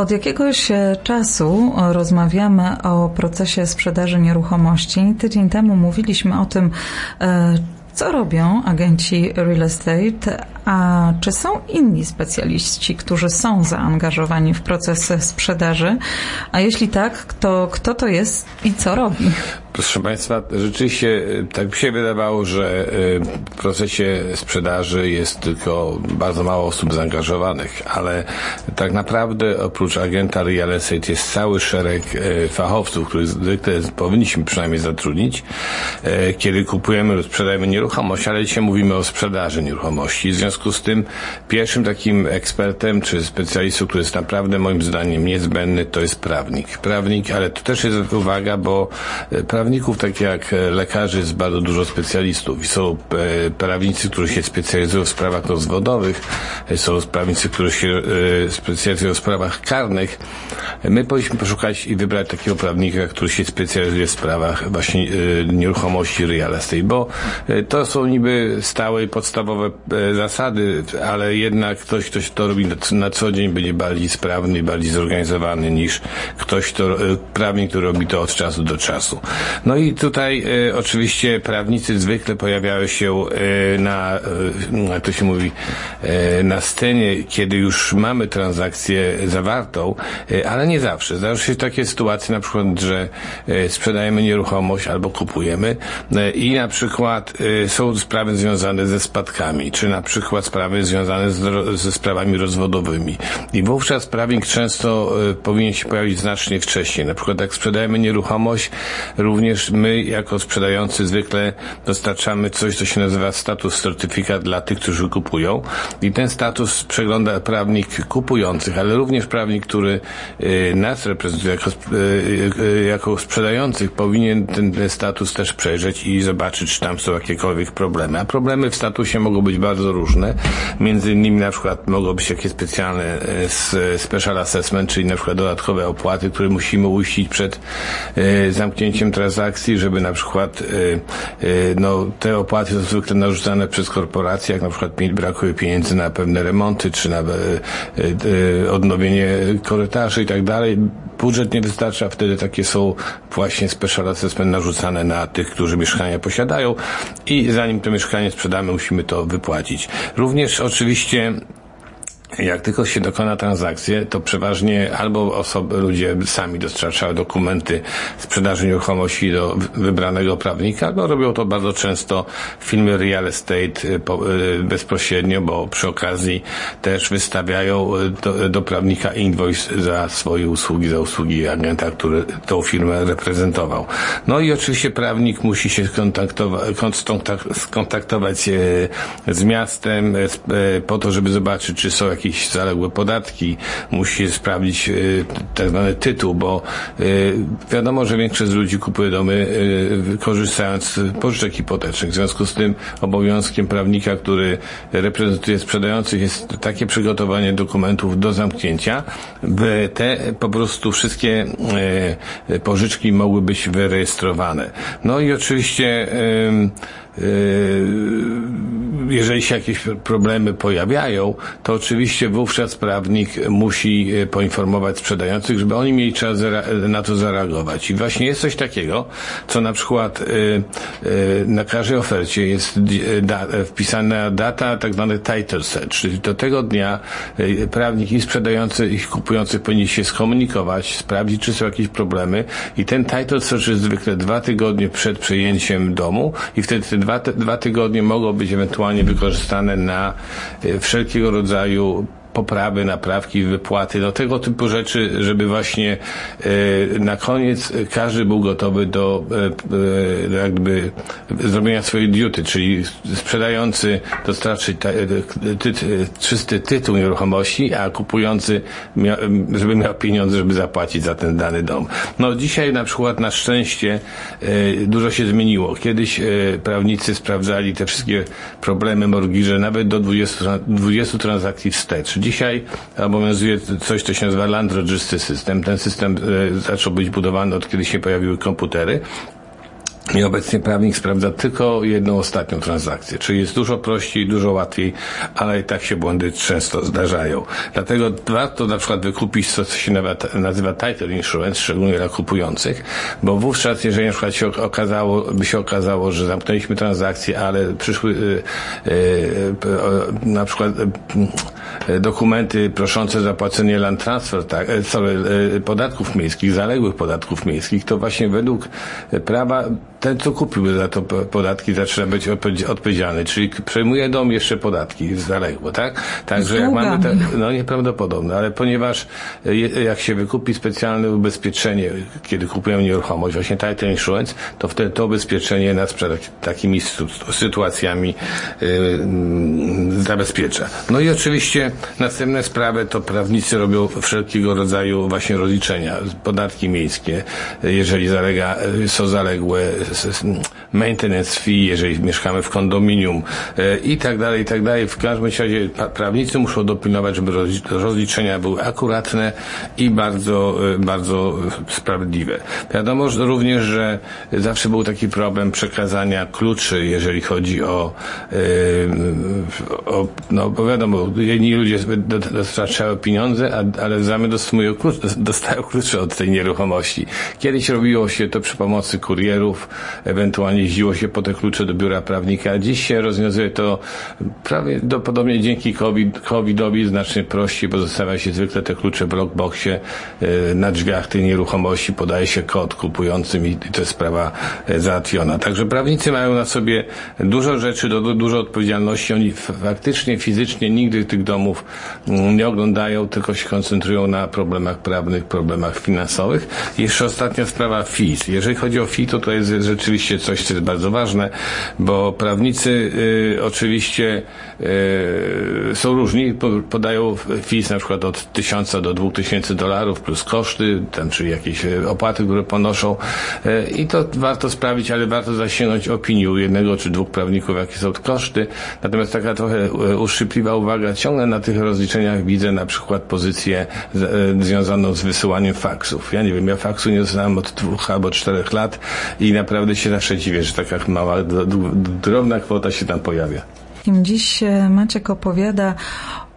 Od jakiegoś e, czasu rozmawiamy o procesie sprzedaży nieruchomości. Tydzień temu mówiliśmy o tym, e, co robią agenci real estate, a czy są inni specjaliści, którzy są zaangażowani w proces sprzedaży? A jeśli tak, to kto to jest i co robi? Proszę Państwa, rzeczywiście tak mi się wydawało, że y, w procesie sprzedaży jest tylko bardzo mało osób zaangażowanych, ale tak naprawdę oprócz agenta real estate jest cały szereg y, fachowców, których zwykle powinniśmy przynajmniej zatrudnić, kiedy kupujemy lub sprzedajemy nieruchomość, ale dzisiaj mówimy o sprzedaży nieruchomości. W związku z tym pierwszym takim ekspertem czy specjalistą, który jest naprawdę moim zdaniem niezbędny, to jest prawnik. Prawnik, ale to też jest uwaga, bo prawnik prawników, tak jak e, lekarzy, jest bardzo dużo specjalistów. Są e, prawnicy, którzy się specjalizują w sprawach rozwodowych, e, są prawnicy, którzy się specjalizują w sprawach karnych. My powinniśmy poszukać i wybrać takiego prawnika, który się specjalizuje w sprawach właśnie nieruchomości real estate, bo to są niby stałe i podstawowe zasady, ale jednak ktoś, ktoś to robi na co dzień, będzie bardziej sprawny bardziej zorganizowany niż ktoś, kto, prawnik, który robi to od czasu do czasu. No i tutaj e, oczywiście prawnicy zwykle pojawiają się e, na, jak to się mówi, na scenie, kiedy już mamy transakcję zawartą, ale nie zawsze. Zdarzają się takie sytuacje, na przykład, że sprzedajemy nieruchomość albo kupujemy i na przykład są sprawy związane ze spadkami, czy na przykład sprawy związane z, ze sprawami rozwodowymi. I wówczas prawnik często powinien się pojawić znacznie wcześniej. Na przykład jak sprzedajemy nieruchomość, również również my jako sprzedający zwykle dostarczamy coś, co się nazywa status certyfikat dla tych, którzy kupują i ten status przegląda prawnik kupujących, ale również prawnik, który y, nas reprezentuje jako, y, y, jako sprzedających powinien ten, status też przejrzeć i zobaczyć, czy tam są jakiekolwiek problemy. A problemy w statusie mogą być bardzo różne. Między innymi na przykład mogą być jakieś specjalne special assessment, czyli na przykład dodatkowe opłaty, które musimy uiścić przed zamknięciem transakcji transakcji, żeby na przykład y, y, no, te opłaty są zwykle narzucane przez korporacje, jak na przykład brakuje pieniędzy na pewne remonty, czy na y, odnowienie korytarzy i tak dalej. Budżet nie wystarcza, wtedy takie są właśnie special assessment narzucane na tych, którzy mieszkania posiadają i zanim to mieszkanie sprzedamy, musimy to wypłacić. Również oczywiście jak tylko się dokona transakcji, to przeważnie albo osoby, ludzie sami dostarczają dokumenty sprzedaży nieruchomości do wybranego prawnika, albo robią to bardzo często firmy real estate y, y, bezpośrednio, bo przy okazji też wystawiają y, do, do prawnika invoice za swoje usługi, za usługi agenta, który tą firmę reprezentował. No i oczywiście prawnik musi się skontaktować, skontaktować z miastem po to, żeby zobaczyć, czy są jakieś jakieś zaległe podatki, musi sprawdzić y, tak zwany tytuł, bo y, wiadomo, że większość ludzi kupuje domy y, korzystając z pożyczek hipotecznych. W związku z tym obowiązkiem prawnika, który reprezentuje sprzedających jest takie przygotowanie dokumentów do zamknięcia, by te po prostu wszystkie pożyczki mogły być wyrejestrowane. No i oczywiście jeżeli się jakieś problemy pojawiają, to oczywiście wówczas prawnik musi e, poinformować sprzedających, żeby oni mieli czas na to zareagować. I właśnie jest coś takiego, co na przykład e, e, na każdej ofercie jest wpisana data tak zwany title set, czyli do tego dnia prawnik i sprzedający i kupujący powinni się skomunikować, sprawdzić, czy są jakieś problemy i ten title search jest zwykle dwa tygodnie przed przejęciem domu i wtedy te dwa, dwa tygodnie mogą być ewentualnie wykorzystane na e, wszelkiego rodzaju poprawy, naprawki, wypłaty, no tego typu rzeczy, żeby właśnie e, na koniec każdy był gotowy do e, e, jakby zrobienia swojej duty, czyli sprzedający dostarczyć ta, ty, czysty tytuł nieruchomości, a kupujący żeby miał pieniądze, żeby zapłacić za ten dany dom. No dzisiaj na przykład na szczęście dużo się zmieniło. Kiedyś prawnicy sprawdzali te wszystkie problemy morgiże nawet do 20, 20 transakcji wstecz Dzisiaj obowiązuje coś, co się nazywa Land Registry System. Ten system e, zaczął być budowany od kiedy się pojawiły komputery. I obecnie prawnik sprawdza tylko jedną ostatnią transakcję, czyli jest dużo prościej, dużo łatwiej, ale i tak się błędy często zdarzają. Dlatego warto na przykład wykupić to, co się nazywa title insurance, szczególnie dla kupujących, bo wówczas, jeżeli na przykład się okazało, by się okazało, że zamknęliśmy transakcję, ale przyszły yy, yy, na przykład yy, dokumenty proszące zapłacenie land transfer, tak, sorry, podatków miejskich, zaległych podatków miejskich, to właśnie według prawa ten, co kupił za to podatki, zaczyna być odpowiedzialny, czyli przejmuje dom jeszcze podatki zaległe, tak? Także jak mamy te, no nieprawdopodobne, ale ponieważ jak się wykupi specjalne ubezpieczenie, kiedy kupujemy nieruchomość, właśnie title insurance, to wtedy to ubezpieczenie nas przed takimi sytuacjami yy, zabezpiecza. No i oczywiście następne sprawy to prawnicy robią wszelkiego rodzaju właśnie rozliczenia, podatki miejskie, jeżeli zalega, są zaległe, maintenance fee, jeżeli mieszkamy w kondominium e, i tak dalej, i tak dalej. W każdym razie prawnicy muszą dopilnować, żeby rozliczenia były akuratne i bardzo, e, bardzo sprawiedliwe. Wiadomo również, że zawsze był taki problem przekazania kluczy, jeżeli chodzi o, e, o no bo wiadomo, jedni ludzie dostarczają pieniądze, ale zamiast dostają, klucz, dostają klucze od tej nieruchomości. Kiedyś robiło się to przy pomocy kurierów, ewentualnie jeździło się po te klucze do biura prawnika. Dziś się rozwiązuje to prawie do, podobnie dzięki COVID, COVID-owi znacznie prościej, bo zostawia się zwykle te klucze w blockboxie e, na drzwiach tej nieruchomości, podaje się kod kupującym i to jest sprawa e, załatwiona. Także prawnicy mają na sobie dużo rzeczy, dużo odpowiedzialności. Oni faktycznie, fizycznie nigdy tych domów mm, nie oglądają, tylko się koncentrują na problemach prawnych, problemach finansowych. Jeszcze ostatnia sprawa FIS. Jeżeli chodzi o FI, to to jest rzeczywiście coś, jest bardzo ważne, bo prawnicy y, oczywiście y, są różni, podają fees na przykład od tysiąca do dwóch tysięcy dolarów plus koszty, tam czyli jakieś y, opłaty, które ponoszą y, i to warto sprawić, ale warto zasięgnąć opinii u jednego czy dwóch prawników, jakie są koszty. Natomiast taka trochę y, uszczypliwa uwaga, ciągle na tych rozliczeniach widzę na przykład pozycję y, związaną z wysyłaniem faksów. Ja nie wiem, ja faksu nie dostałem od dwóch albo czterech lat i naprawdę się zawsze dziwię, że taka mała, drobna kwota się tam pojawia. Dziś e, Maciek opowiada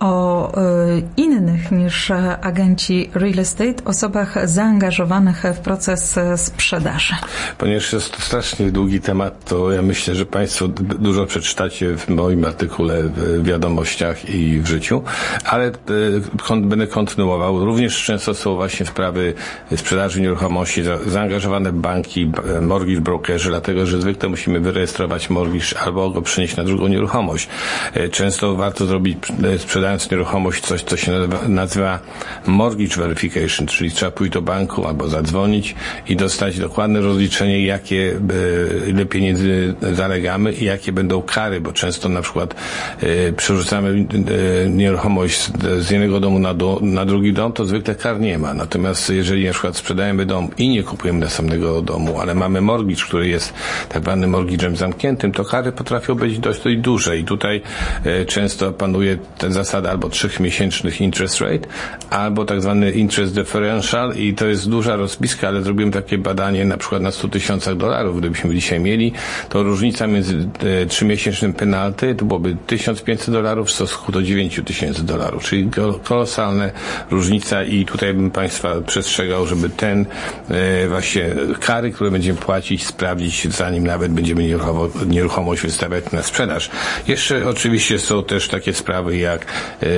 o e, innych niż agenci real estate, osobach zaangażowanych w proces sprzedaży. Ponieważ jest to strasznie długi temat, to ja myślę, że Państwo dużo przeczytacie w moim artykule w wiadomościach i w życiu, ale e, będę kontynuował. Również często są właśnie sprawy sprzedaży nieruchomości, zaangażowane banki, mortgage brokerzy, dlatego że zwykle musimy wyrejestrować mortgage albo go przenieść na drugą nieruchomość. E, często warto zrobić sprzedaż sprzedając nieruchomość coś, co się nazywa, nazywa mortgage verification, czyli trzeba pójść do banku albo zadzwonić i dostać dokładne rozliczenie, jakie, e, ile pieniędzy zalegamy i jakie będą kary, bo często na przykład e, przerzucamy e, nieruchomość z, z jednego domu na, do, na drugi dom, to zwykle kar nie ma. Natomiast jeżeli na przykład sprzedajemy dom i nie kupujemy następnego domu, ale mamy mortgage, który jest tak zwanym mortgage'em zamkniętym, to kary potrafią być dość, dość duże i tutaj często panuje ten zasada zasada albo trzechmiesięcznych interest rate, albo tak zwany interest differential i to jest duża rozpiska, ale zrobiłem takie badanie na przykład na 100 tysiącach dolarów, gdybyśmy dzisiaj mieli, to różnica między e, trzymiesięcznym penalty to byłoby 1500 dolarów w stosunku do 9000 dolarów, czyli kolosalna różnica i tutaj bym Państwa przestrzegał, żeby ten e, właśnie kary, które będziemy płacić, sprawdzić, zanim nawet będziemy nieruchomość wystawiać na sprzedaż. Jeszcze oczywiście są też takie sprawy jak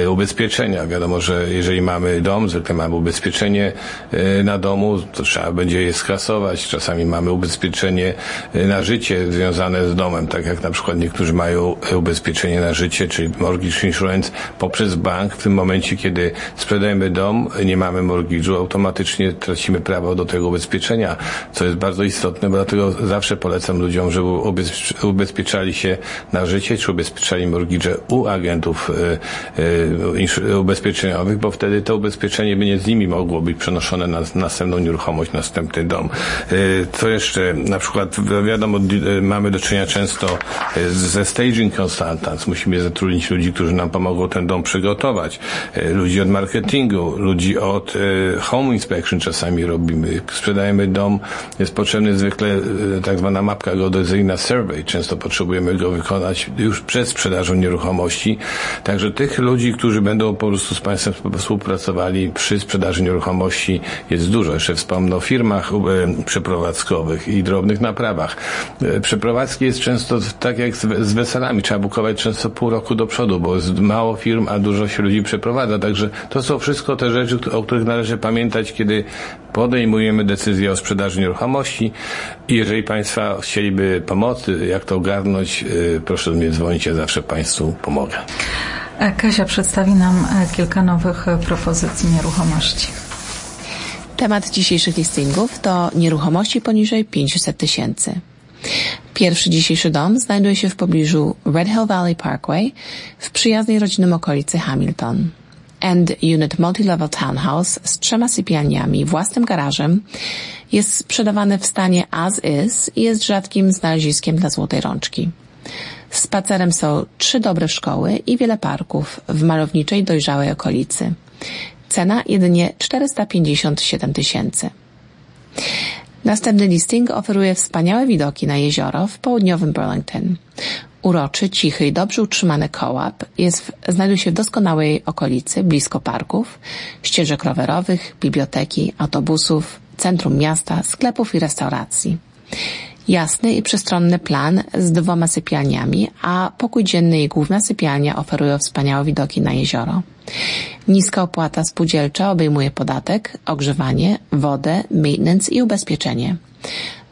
ubezpieczenia. Wiadomo, że jeżeli mamy dom, zwykle mamy ubezpieczenie e, na domu, to trzeba będzie je skasować. Czasami mamy ubezpieczenie e, na życie związane z domem, tak jak na przykład niektórzy mają ubezpieczenie na życie, czyli mortgage insurance poprzez bank. W tym momencie, kiedy sprzedajemy dom, nie mamy mortgage'u, automatycznie tracimy prawo do tego ubezpieczenia, co jest bardzo istotne, bo dlatego zawsze polecam ludziom, żeby ubezpieczali się na życie, czy ubezpieczali mortgage u agentów ubezpieczeniowych, bo wtedy to ubezpieczenie by nie z nimi mogło być przenoszone na następną nieruchomość, następny dom. Co jeszcze? Na przykład wiadomo, mamy do czynienia często ze staging consultants. Musimy zatrudnić ludzi, którzy nam pomogą ten dom przygotować. Ludzi od marketingu, ludzi od home inspection czasami robimy. Sprzedajemy dom, jest potrzebny zwykle tak zwana mapka geodezyjna survey. Często potrzebujemy go wykonać już przed sprzedażą nieruchomości. Także tych ludzi, którzy będą po prostu z Państwem współpracowali przy sprzedaży nieruchomości jest dużo. Jeszcze wspomnę o firmach e, przeprowadzkowych i drobnych naprawach. E, przeprowadzki jest często tak jak z weselami. Trzeba bukować często pół roku do przodu, bo jest mało firm, a dużo się ludzi przeprowadza. Także to są wszystko te rzeczy, o których należy pamiętać, kiedy podejmujemy decyzję o sprzedaży nieruchomości i jeżeli Państwa chcieliby pomocy, jak to ogarnąć, e, proszę do mnie dzwonić, ja zawsze Państwu pomogę. Kasia przedstawi nam kilka nowych propozycji nieruchomości. Temat dzisiejszych listingów to nieruchomości poniżej 500 tysięcy. Pierwszy dzisiejszy dom znajduje się w pobliżu Red Hill Valley Parkway w przyjaznej rodzinnym okolicy Hamilton. End Unit Multi-Level Townhouse z trzema sypialniami własnym garażem jest sprzedawany w stanie as is i jest rzadkim znaleziskiem dla złotej rączki. Spacerem są trzy dobre szkoły i wiele parków w malowniczej, dojrzałej okolicy. Cena jedynie 457 tysięcy. Następny listing oferuje wspaniałe widoki na jezioro w południowym Burlington. Uroczy, cichy i dobrze utrzymany kołap jest znajduje się w doskonałej okolicy, blisko parków, ścieżek rowerowych, biblioteki, autobusów, centrum miasta, sklepów i restauracji. Jasny i przestronny plan z dwoma sypialniami, a pokój dzienny i główna sypialnia oferują wspaniałe widoki na jezioro. Niska opłata spółdzielcza obejmuje podatek, ogrzewanie, wodę, maintenance i ubezpieczenie.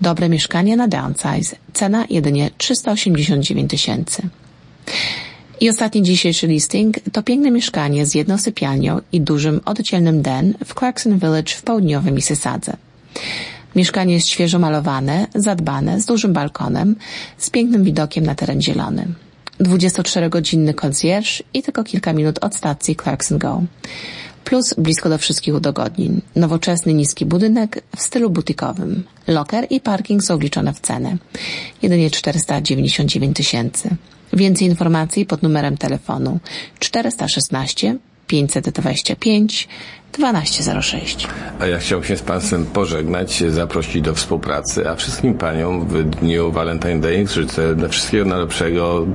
Dobre mieszkanie na downsize. Cena jedynie 389 tysięcy. I ostatni dzisiejszy listing to piękne mieszkanie z jedną sypialnią i dużym oddzielnym den w Clarkson Village w południowym Mississadze. Mieszkanie jest świeżo malowane, zadbane, z dużym balkonem, z pięknym widokiem na teren zielony. 24-godzinny concierge i tylko kilka minut od stacji Clarkson Go. Plus blisko do wszystkich udogodnień. Nowoczesny, niski budynek w stylu butikowym. Loker i parking są wliczone w cenę. Jedynie 499 tysięcy. Więcej informacji pod numerem telefonu 416 525 1206. A ja chciałbym się z Państwem pożegnać, zaprosić do współpracy, a wszystkim Paniom w dniu Valentine Day życzę wszystkiego najlepszego,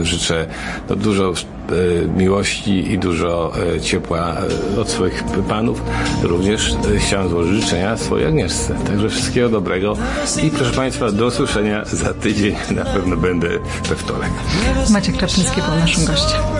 e, życzę no, dużo e, miłości i dużo e, ciepła od swoich panów. Również chciałem złożyć życzenia swojej Agnieszce. Także wszystkiego dobrego i proszę Państwa, do usłyszenia za tydzień. Na pewno będę we wtorek. Maciek Kraczynski był naszym gościem.